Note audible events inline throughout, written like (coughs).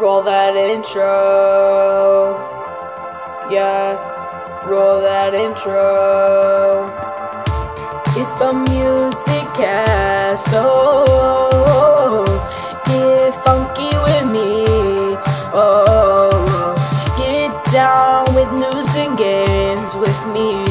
Roll that intro. Yeah, roll that intro. It's the music cast. Oh, get funky with me. Oh, get down with news and games with me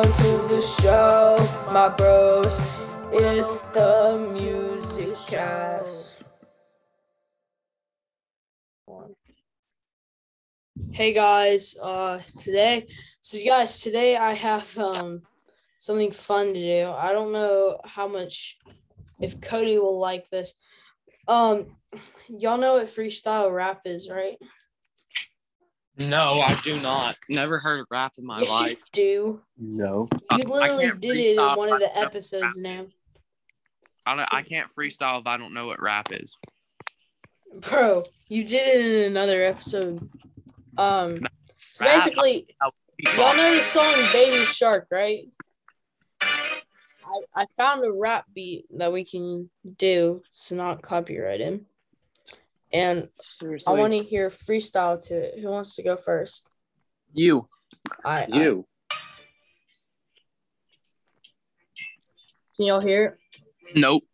To the show, my bros. It's the music cast. Hey guys, uh today so guys today I have um something fun to do. I don't know how much if Cody will like this. Um y'all know what freestyle rap is, right? No, I do not. Never heard of rap in my yes, life. you do. No. You literally did it in one of the if I episodes now. I, don't, I can't freestyle if I don't know what rap is. Bro, you did it in another episode. Um so basically Y'all know the song Baby Shark, right? I, I found a rap beat that we can do. It's not copyrighted. And Seriously. I want to hear freestyle to it. Who wants to go first? You. I, I- you. can y'all hear it? Nope.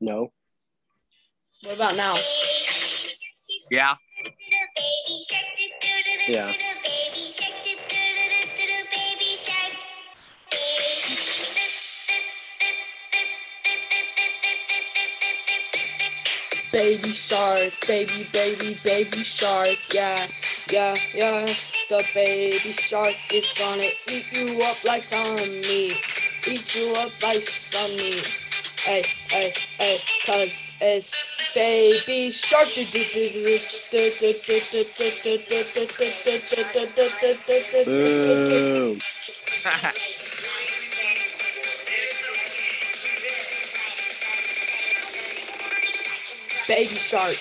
No. What about now? Yeah. Yeah. Baby shark, baby, baby, baby shark. Yeah, yeah, yeah. The baby shark is gonna eat you up like some meat. Eat you up like some meat. Hey, hey, hey, cause it's baby shark. Boom. Baby shark.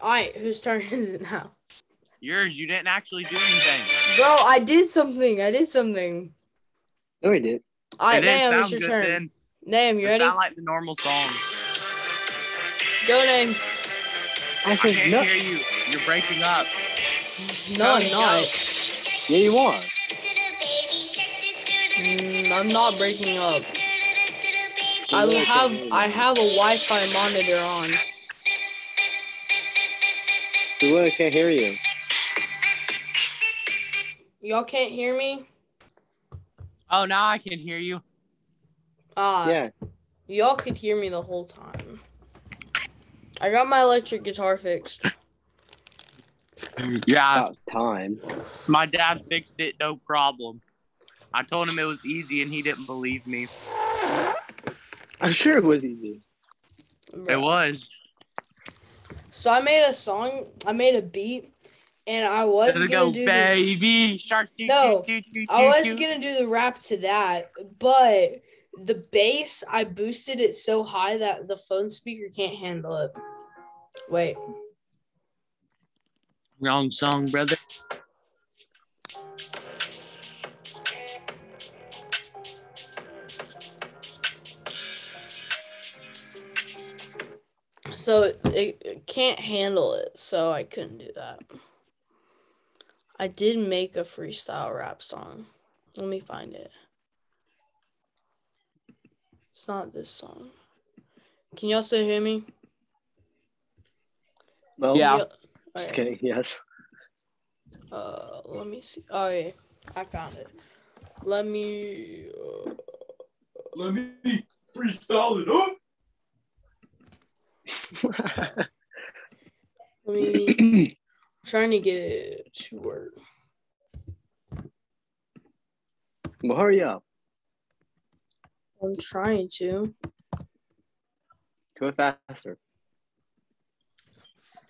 Alright, whose turn (laughs) is it now? Yours. You didn't actually do anything. Bro, I did something. I did something. No, he did. Alright, it didn't Nam, it's your good turn. then. Nam, you It ready? sound like the normal song. Go, Nam. I I can't no. hear you. You're breaking up. No, I'm not. Yeah, you are. Mm, I'm not breaking up. I have. I have a Wi-Fi monitor on. The I can't hear you. Y'all can't hear me? Oh, now I can hear you. Ah, yeah. y'all could hear me the whole time. I got my electric guitar fixed. Yeah. About time. My dad fixed it. No problem. I told him it was easy, and he didn't believe me. I'm sure it was easy. It was. So I made a song. I made a beat, and I was Let's gonna go, do the, baby shark. doo, No, doo, doo, doo, I was doo. gonna do the rap to that, but the bass I boosted it so high that the phone speaker can't handle it. Wait, Wrong song, brother. So it, it can't handle it, so I couldn't do that. I did make a freestyle rap song. Let me find it. It's not this song. Can y'all still hear me? Well, Yeah. Y'all- Just Alright. kidding. Yes. Uh, let me see. Oh yeah, I found it. Let me. Uh, Let me freestyle it up. (laughs) let me. trying to get it to work. well, hurry up. I'm trying to. Do it faster.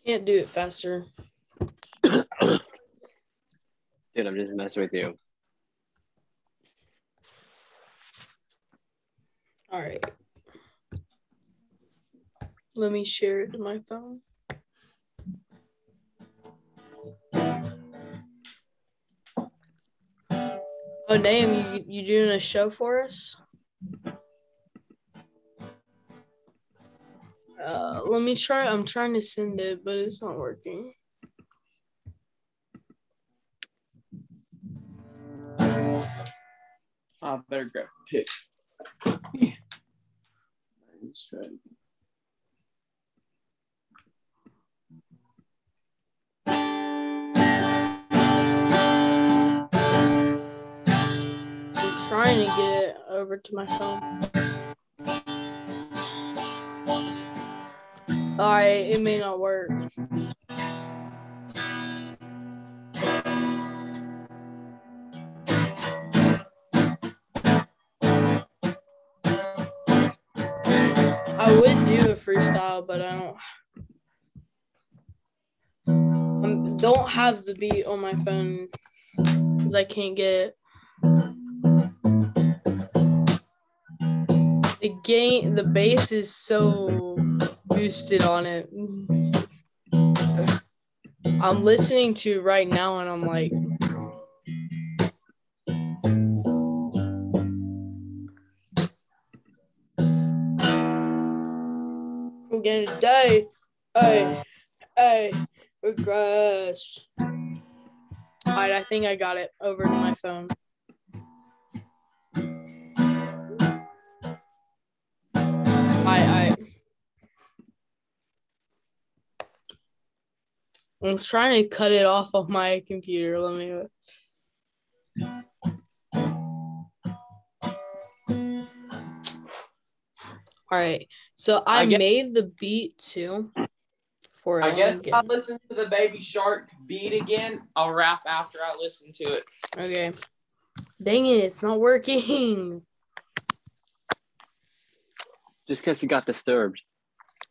Can't do it faster. Dude, I'm just messing with you. All right. Let me share it to my phone. Oh, damn, you, you doing a show for us? Uh, let me try. I'm trying to send it, but it's not working. I better grab a pick. Let's try it again. Trying to get it over to my phone. Alright, it may not work. I would do a freestyle, but I don't. I don't have the beat on my phone because I can't get The gain, the bass is so boosted on it. I'm listening to right now and I'm like, I'm getting a day. Hey, hey, regress. Alright, I think I got it over to my phone. I'm trying to cut it off of my computer. Let me All right. So I, I guess- made the beat too. For I it. guess Okay. I'll listen to the Baby Shark beat again. I'll rap after I listen to it. Okay. Dang it, it's not working. Just because you got disturbed.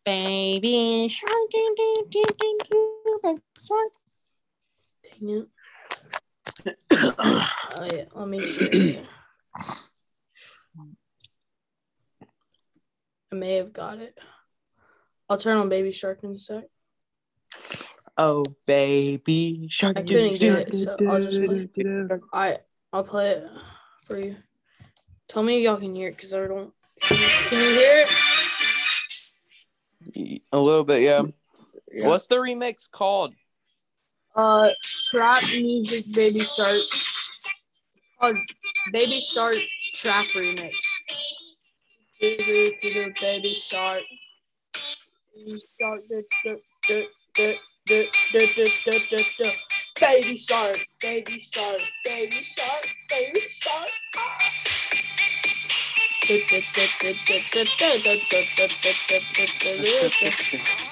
Baby shark. ding, ding, ding, ding, ding, baby shark. Dang it. (coughs) oh yeah, let me see. (coughs) I may have got it. I'll turn on Baby Shark in a sec. Oh, baby shark. I couldn't get it, so I'll just play. I I'll play it for you. Tell me if y'all can hear it, cause I don't. Can you hear it? A little bit, yeah. Yeah. What's the remix called? Uh, trap music, Baby Shark. Oh, Baby Shark trap remix. Baby Shark. Baby Shark. Baby Shark. Baby Shark. Baby Shark. Baby Shark. Ah.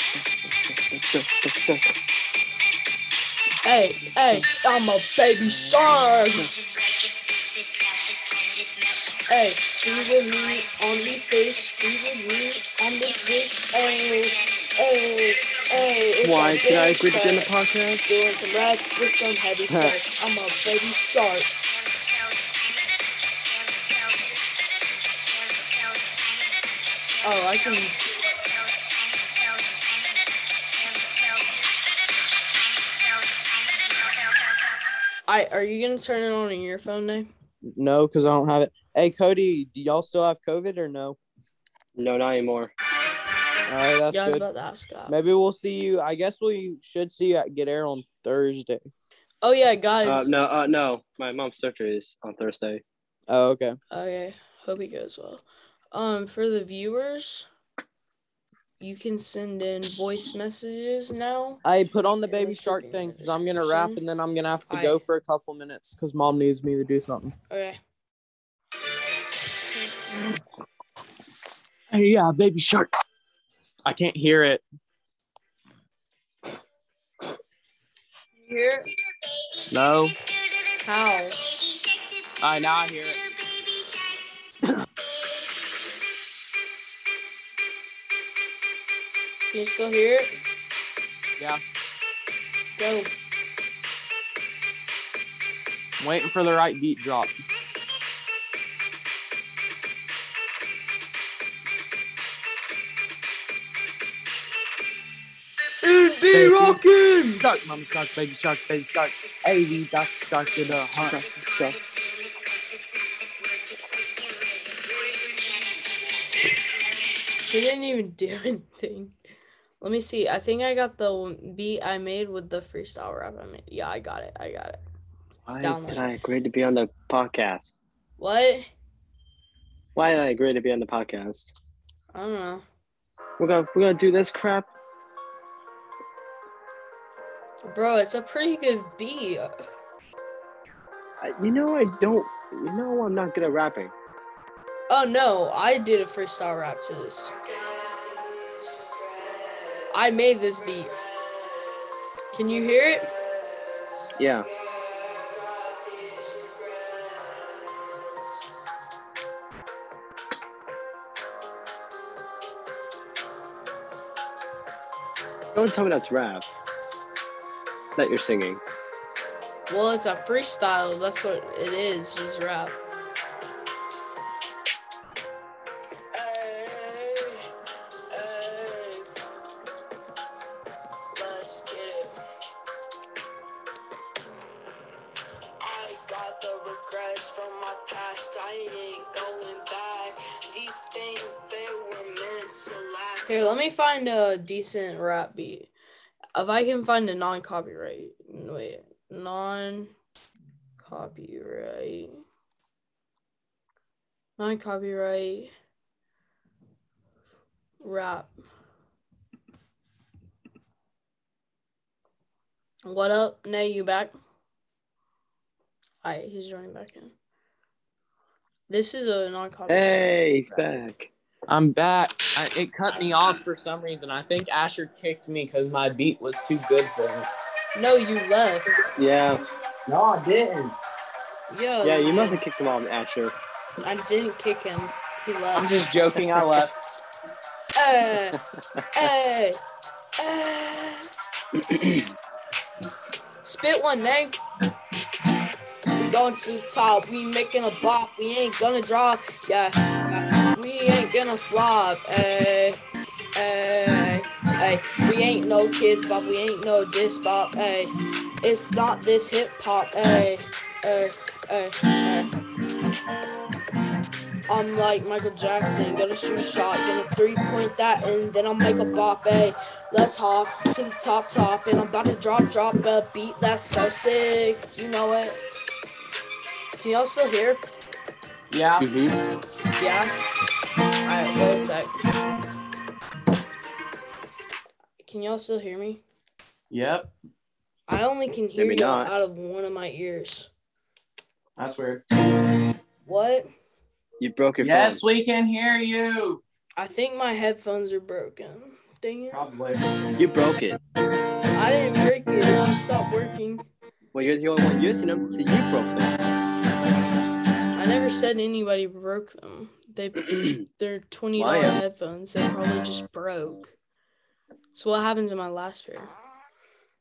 Hey, hey, I'm a baby shark. Hey, be with me on these fish, be with me on this fish. Hey, hey, hey. Why did I agree to be in the podcast? Doing some rats with some heavy sex. I'm a baby shark. Oh, I can I are you gonna turn it on in your phone now? No, because I don't have it. Hey, Cody, do y'all still have COVID or no? No, not anymore. All right, that's yeah, I was good. about to ask that. Maybe we'll see you. I guess we should see you at Get Air on Thursday. Oh yeah, guys. Uh, no, uh, no. My mom's surgery is on Thursday. Oh, okay. Okay, hope it goes well. Um, for the viewers, you can send in voice messages now. I put on the Baby Shark thing because I'm gonna rap and then I'm gonna have to go for a couple minutes because mom needs me to do something. Okay. Hey, yeah, Baby Shark. I can't hear it. You hear? No. How? I now I hear it. Can you still hear it? Yeah. Go. I'm waiting for the right beat drop. Dude, be rocking! Shark, mama shark, baby shark, baby shark. Hey, we got shark in the hunt. Shark, He didn't even do anything. Let me see. I think I got the beat I made with the freestyle rap I made. Yeah, I got it. I got it. Why did. I agree to be on the podcast? What? Why did I agree to be on the podcast? I don't know. We're gonna we're gonna do this crap. Bro, it's a pretty good beat. I, you know I don't. You know I'm not good at rapping. Oh no, I did a freestyle rap to this. I made this beat. Can you hear it? Yeah. Don't tell me that's rap. That you're singing. Well, it's a freestyle. That's what it is. Just rap. Here, let me find a decent rap beat. If I can find a non-copyright, wait, non-copyright, non-copyright rap. What up, Nay? You back? Alright, he's joining back in. This is a non-copyright. Hey, he's back. I'm back. I, it cut me off for some reason. I think Asher kicked me because my beat was too good for him. No, you left. Yeah. No, I didn't. Yo, Yeah, you must have kicked him off, Asher. I didn't kick him. He left. I'm just joking. I left. Hey, hey, hey. Spit one, name. We going to the top. We making a bop. We ain't gonna drop. Yeah, yeah. We ain't gonna flop. Hey, hey, hey. We ain't no kids but We ain't no disc bop. Hey, it's not this hip hop. Hey, hey, hey, hey. I'm like Michael Jackson, gonna shoot a shot, gonna three point that, and then I'll make a bop. Hey, let's hop to the top, top, and I'm about to drop, drop a beat that's so sick. You know it. Can y'all still hear? Yeah. Mm-hmm. Yeah. Alright, wait a sec. Can y'all still hear me? Yep. I only can hear Maybe y'all not. out of one of my ears. That's weird. What? You broke your Yes, phone. we can hear you. I think my headphones are broken. Dang it. Probably. You broke it. I didn't break it, it just stopped working. Well, you're the only one using them, so you broke them. I never said anybody broke them. They (clears throat) they're twenty dollar uh, headphones. They probably just broke. So what happened to my last pair?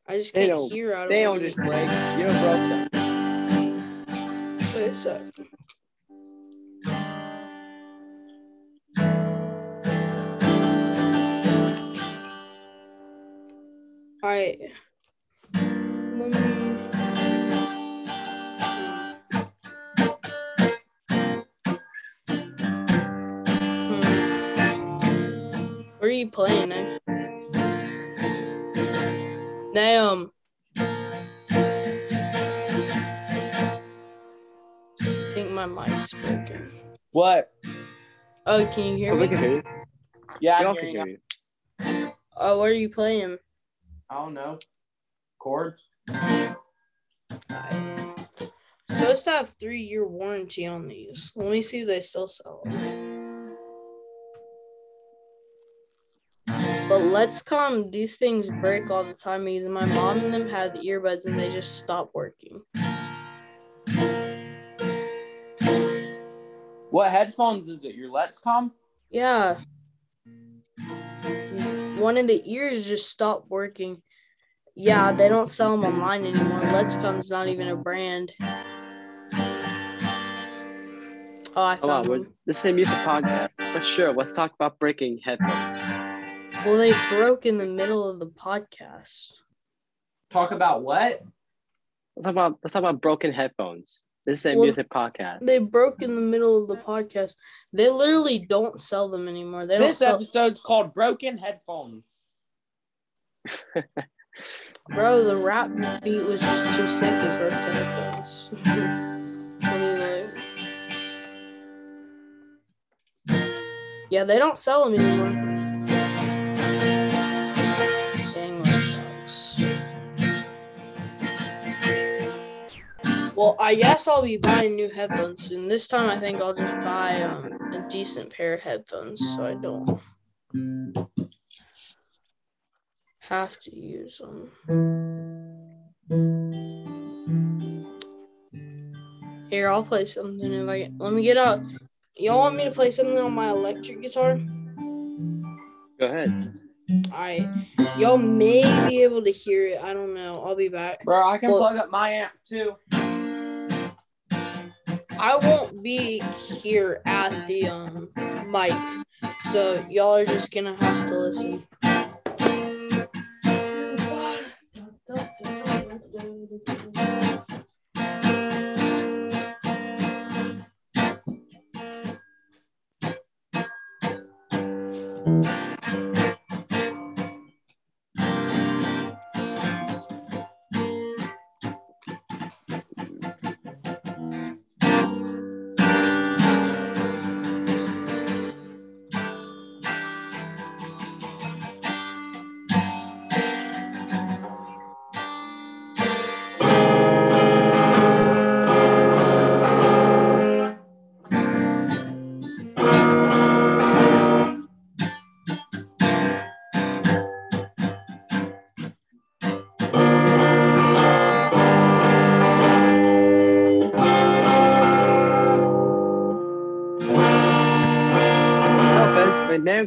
I just They can't hear out of They don't just break. You broke them. Wait a sec. Alright. Let Where playing now? Damn. I think my mic's broken. What? Oh, can you hear Oh, we me? can hear you. Yeah, We I all hear can hear you. Oh, where are you playing? I don't know. Chords? Alright. Supposed to have three year warranty on these. Let me see if they still sell them. But Letscom. These things break all the time because my mom and them had earbuds and they just stopped working. What headphones is it? Your Letscom? Yeah. One of the ears just stopped working. Yeah, they don't sell them online anymore. Letscom's not even a brand. Oh, I Come on, found we're, one. this is a music podcast. But sure, let's talk about breaking headphones. Well, they broke in the middle of the podcast. Talk about what? Let's talk about let's talk about broken headphones. This is a Well, music podcast. They broke in the middle of the podcast. They literally don't sell them anymore. They don't This sell. episode's called Broken Headphones. (laughs) Bro, the rap beat was just too sick and broke the headphones. I mean, like. Yeah, they don't sell them anymore. I guess I'll be buying new headphones soon. This time, I think I'll just buy um, a decent pair of headphones so I don't have to use them. Here, I'll play something if I get. Let me get out. Y'all want me to play something on my electric guitar? Go ahead. Alright. Y'all may be able to hear it. I don't know. I'll be back. Bro, I can Well- plug up my amp too. I won't be here at the um mic, so y'all are just gonna have to listen.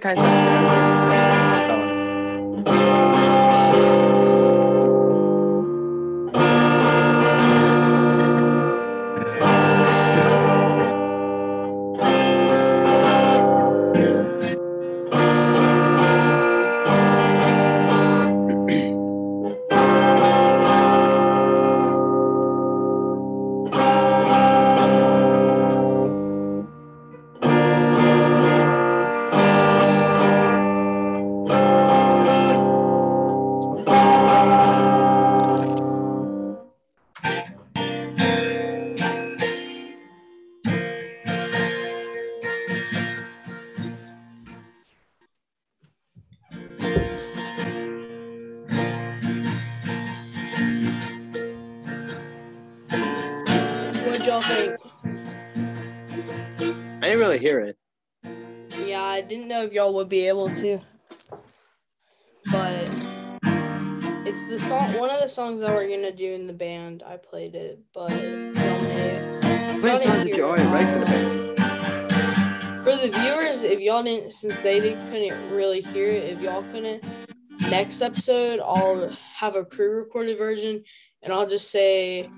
Offense, be able to. But it's the song one of the songs that we're gonna do in the band. I played it, but y'all may How many songs did you for the band? For the viewers, if y'all didn't, since they didn't, couldn't really hear it, if y'all couldn't, next episode I'll have a pre-recorded version, and I'll just say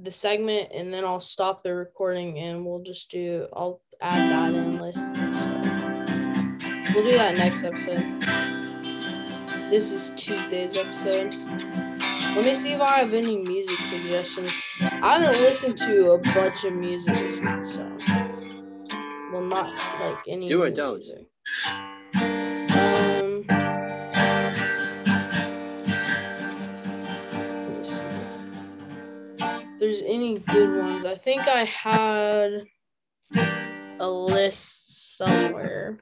the segment, and then I'll stop the recording, and we'll just do. I'll add that in. We'll do that next episode. This is Tuesday's episode. Let me see if I have any music suggestions. I haven't listened to a bunch of music this week, so. Well, not like any. Do or don't. music. Um. let me see. If there's any good ones, I think I had a list somewhere.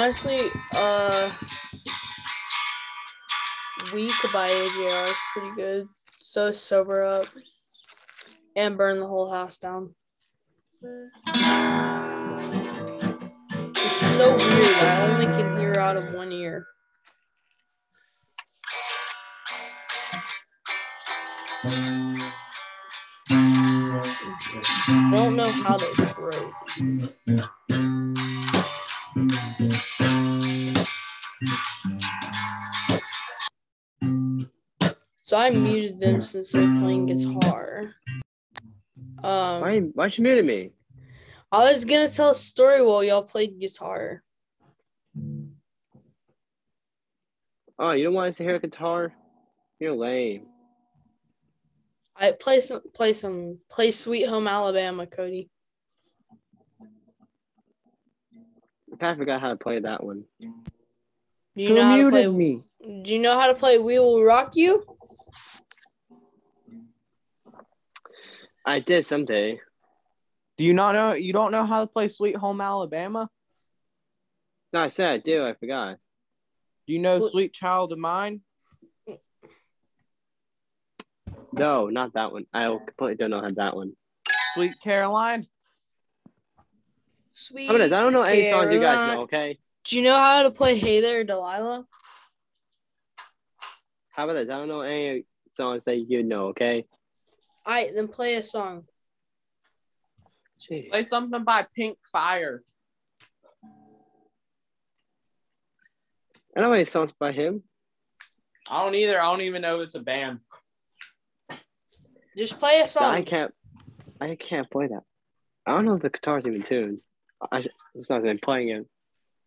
Honestly, uh, Weak by AJR is pretty good. So Sober Up and Burn the Whole House Down. It's so weird. I only can hear out of one ear. I don't know how they broke. So I muted them since they're playing guitar. Um, Why, why you muted me? I was gonna tell a story while y'all played guitar. Oh, you don't want us to hear a guitar? You're lame. I play some play some play Sweet Home Alabama, Cody. I forgot how to play that one. Do you Who know how to play? muted me? Do you know how to play We Will Rock You? I did someday. Do you not know? You don't know how to play Sweet Home Alabama? No, I said I do. I forgot. Do you know Well- Sweet Child of Mine? No, not that one. I completely don't know how that one. Sweet Caroline? Sweet. How about this? I don't know any songs you guys know. Okay. Do you know how to play Hey There, Delilah? How about this? I don't know any songs that you know. Okay. All right, then play a song. Gee. Play something by Pink Fire. I don't know any songs by him. I don't either. I don't even know if it's a band. Just play a song. I can't. I can't play that. I don't know if the guitar's even tuned. I, it's not even playing it.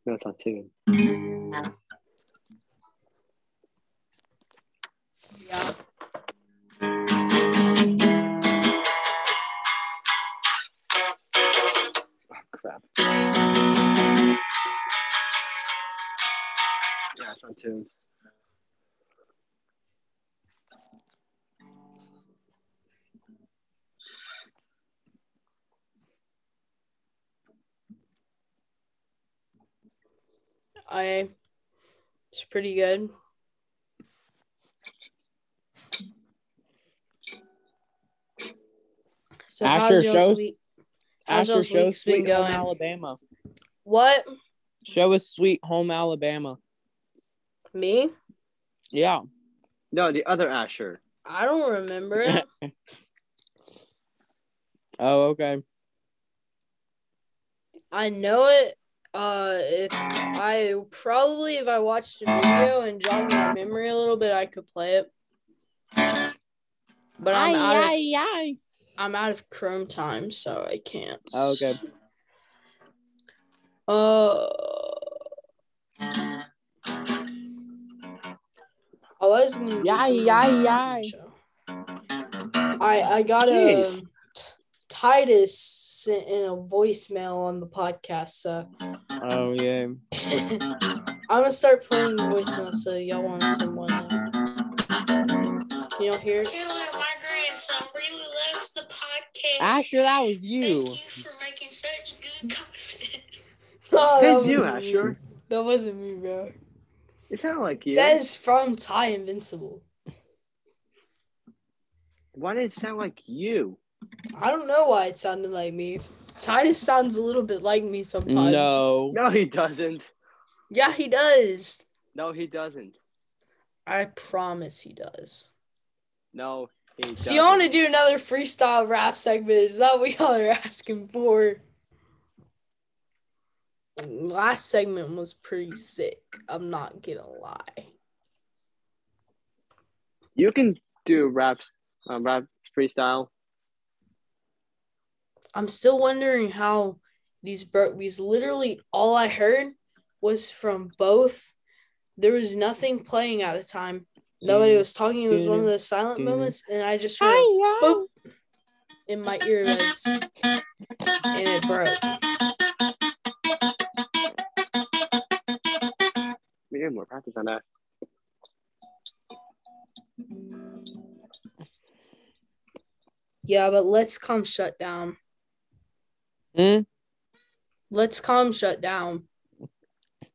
No, it's not tuned. Yeah, it's not tuned. I. It's pretty good. So Asher how's y'all's shows- week? How's Asher y'all's show week's been Sweet Home going? Alabama. What? Show us Sweet Home Alabama. Me? Yeah. No, the other Asher. I don't remember it. (laughs) Oh, okay. I know it. Uh, if I probably if I watched a video and jogged my memory a little bit, I could play it. But I'm out of aye. I'm out of Chrome time, so I can't. Oh, okay. Uh, I was gonna do Yay, something yay, about yay. the show. I I got a Jeez. Titus sent in a voicemail on the podcast, so Oh, yeah. (laughs) I'm gonna start playing voicemail so y'all want someone. Can y'all hear it? Hello, my grandson really loves the podcast. Asher, that was you. Thank you for making such good content. (laughs) Oh, that Hey, you, wasn't me. Asher. That wasn't me, bro. It sounded like you. That is from Ty Invincible. Why did it sound like you? I don't know why it sounded like me. Titus sounds a little bit like me sometimes. No. No, he doesn't. Yeah, he does. No, he doesn't. I promise he does. No, he doesn't. So you want to do another freestyle rap segment? Is that what y'all are asking for? Last segment was pretty sick. I'm not gonna lie. You can do raps, um, rap freestyle. I'm still wondering how these broke These literally all I heard was from both. There was nothing playing at the time. Nobody was talking. It was one of those silent Mhm. moments, and I just heard a boop in my earbuds, and it broke. We more practice on that. Yeah, but Letscom shut down. Hmm? Letscom shut down.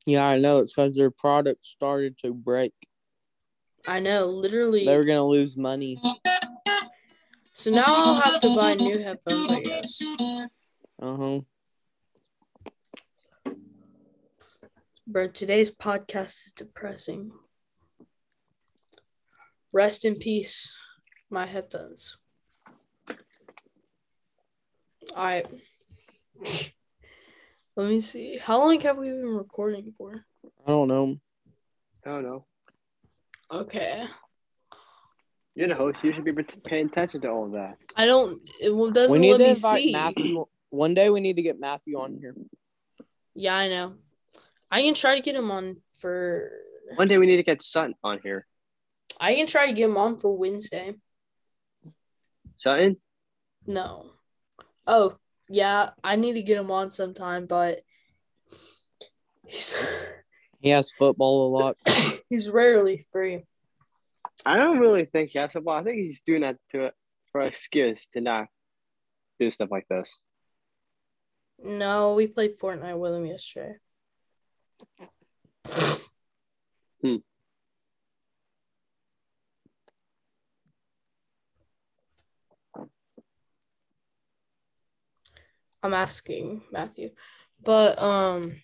Yeah, I know. It's because their product started to break. I know, literally. They were going to lose money. So now I'll have to buy new headphones, I guess. Uh huh. Bro, today's podcast is depressing. Rest in peace, my headphones. Alright. (laughs) Let me see. How long have we been recording for? I don't know. I don't know. Okay. You're the host. You should be paying attention to all of that. I don't. It we doesn't need let to me invite see. Matthew. One day we need to get Matthew on here. Yeah, I know. I can try to get him on for. One day we need to get Sutton on here. I can try to get him on for Wednesday. Sutton? No. Oh, yeah, I need to get him on sometime, but he's (laughs) He has football a lot. (coughs) he's rarely free. I don't really think he has football. I think he's doing that to for excuse to not do stuff like this. No, we played Fortnite with him yesterday. Hmm. I'm asking Matthew. But um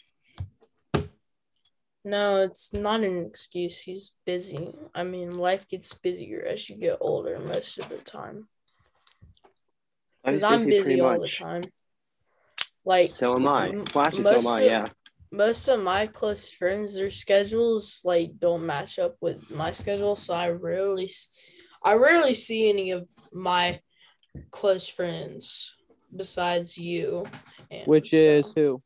no, it's not an excuse. He's busy. I mean, life gets busier as you get older most of the time. Because I'm busy pretty all the time. Like So am I. Well, actually, so am I. of- Yeah. Most of my close friends their schedules like don't match up with my schedule so i rarely i rarely see any of my close friends besides you and Which so, is who?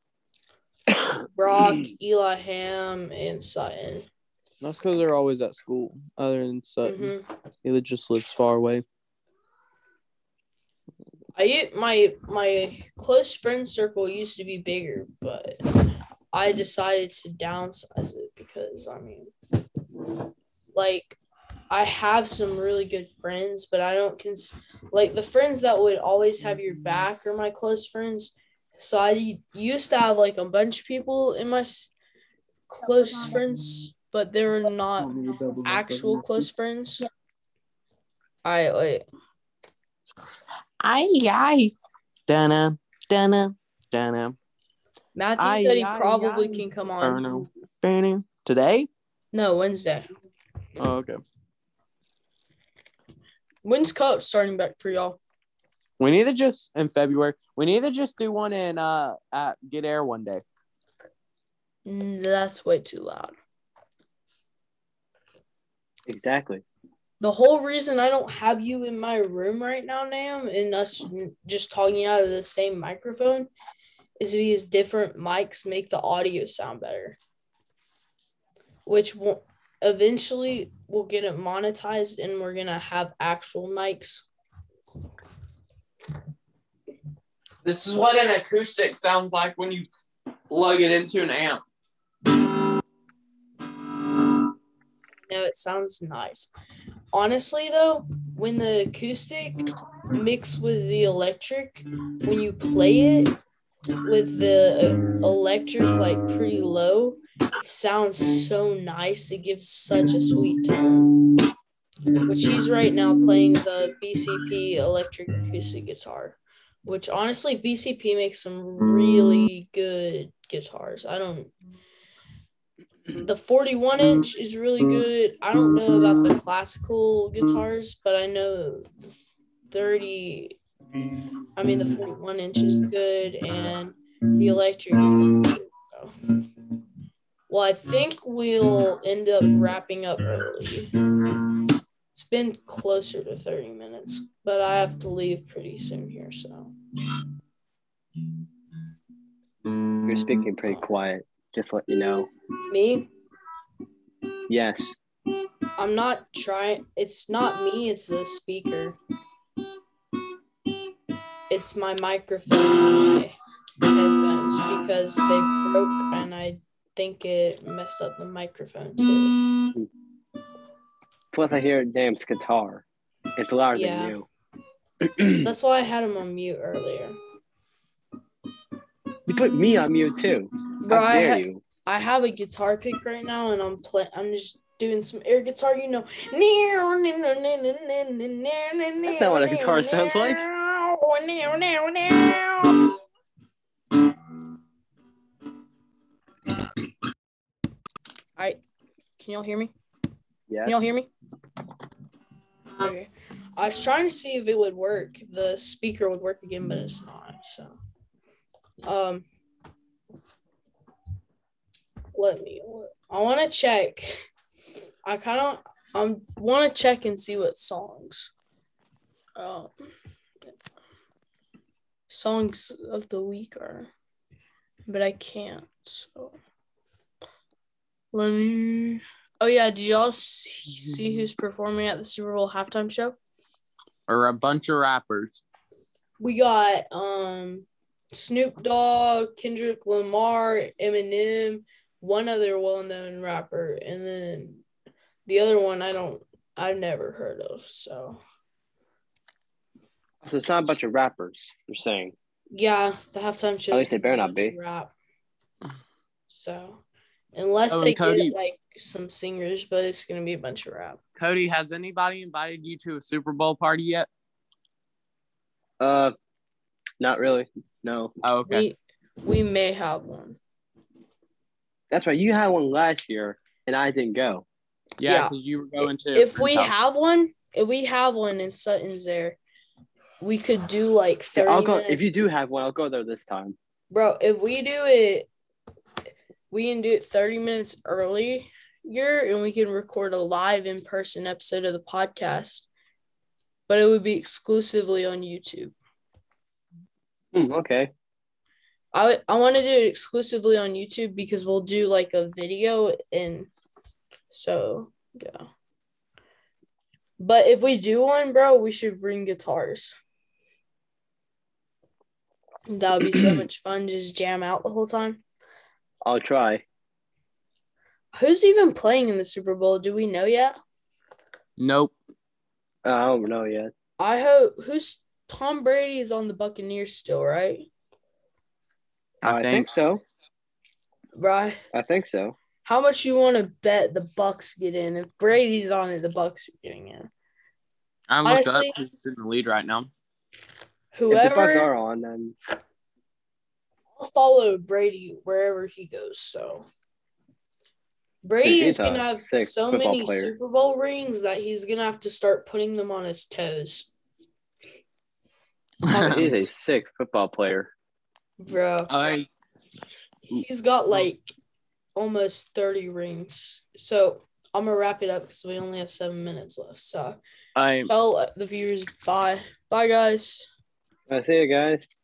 brock (clears throat) eli ham and sutton That's because they're always at school. Other than Sutton, Mhm. he just lives far away. i my my close friend circle used to be bigger but i decided to downsize it because i mean like I have some really good friends, but I don't cons like the friends that would always have your back are my close friends. So I used to have like a bunch of people in my s- close friends, but they were not actual close friends. I wait. Aye, aye. Dana, Dana, Dana, Matthew Aye, said he aye, probably aye. can come on. Dana, Dana. Today? No, Wednesday. Oh, okay. When's cup starting back for y'all? We need to just in February. We need to just do one in uh at Get Air one day. Mm, That's way too loud. Exactly. The whole reason I don't have you in my room right now, Nam, and us just talking out of the same microphone is because different mics make the audio sound better. Which will eventually will get it monetized and we're gonna have actual mics. This is what an acoustic sounds like when you plug it into an amp. No, it sounds nice. Honestly though, when the acoustic mix with the electric, when you play it with the uh, electric like pretty low, it sounds so nice. It gives such a sweet tone. Which he's right now playing the BCP electric acoustic guitar. Which honestly, BCP makes some really good guitars. I don't the 41 inch is really good. I don't know about the classical guitars, but I know the 30 I mean the 41 inch is good and the electric is good. So. Well, I think we'll end up wrapping up early. It's been closer to 30 minutes, but I have to leave pretty soon here, so. You're speaking pretty quiet. Just let you know. Me, Yes. I'm not trying. It's not me, it's the speaker. It's my microphone my headphones because they broke and I think it messed up the microphone too. Plus, I hear Dam's guitar. It's louder Yeah. than you. (clears throat) (clears throat) That's why I had him on mute earlier. You put me on mute too. Bro, How I, dare ha- you? I have a guitar pick right now and I'm playing. I'm just doing some air guitar, you know. That's not what a guitar sounds like. I can y'all hear me? Yeah. Can y'all hear me? Okay. I was trying to see if it would work. The speaker would work again, but it's not. So, um, let me. I want to check. I kind of um want to check and see what songs. Um, songs of the week are, but I can't. So let me. Oh yeah, did y'all see, see who's performing at the Super Bowl halftime show? Or a bunch of rappers. We got um Snoop Dogg, Kendrick Lamar, Eminem, one other well-known rapper, and then the other one I don't I've never heard of. So So it's not a bunch of rappers. You're saying yeah, the halftime show. At least they better not be. Rap. So unless Oh, they Cody- get like some singers, but it's gonna be a bunch of rap. Cody, has anybody invited you to a Super Bowl party yet? uh, not really. No, Oh, okay. We we may have one. that's right. You had one last year, and I didn't go. Yeah, yeah. because you were going to. If we house. have one, if we have one in Sutton's there, we could do like Yeah, 30 I'll go. minutes. If you do have one, I'll go there this time. Bro, if we do it, we can do it 30 minutes earlier and we can record a live in person episode of the podcast. But it would be exclusively on YouTube. Hmm, okay. I, I want to do it exclusively on YouTube because we'll do like a video and so yeah. But if we do one, bro, we should bring guitars. That would be so (clears throat) much fun. Just jam out the whole time. I'll try. Who's even playing in the Super Bowl? Do we know yet? Nope. I don't know yet. I hope who's Tom Brady is on the Buccaneers still, right? I, I, think. think so. Right. I think so. How much you want to bet the Bucks get in? If Brady's on it, the Bucks are getting in. I looked up Honestly- who's in the lead right now. If the Bucks Whoever are on, then I'll follow Brady wherever he goes. So Brady he's is gonna have so many player. Super Bowl rings that he's gonna have to start putting them on his toes, (laughs) he's a sick football player. bro. I He's got like almost 30 rings. So I'm gonna wrap it up because we only have seven minutes left. So I tell the viewers bye. Bye guys. I see you guys.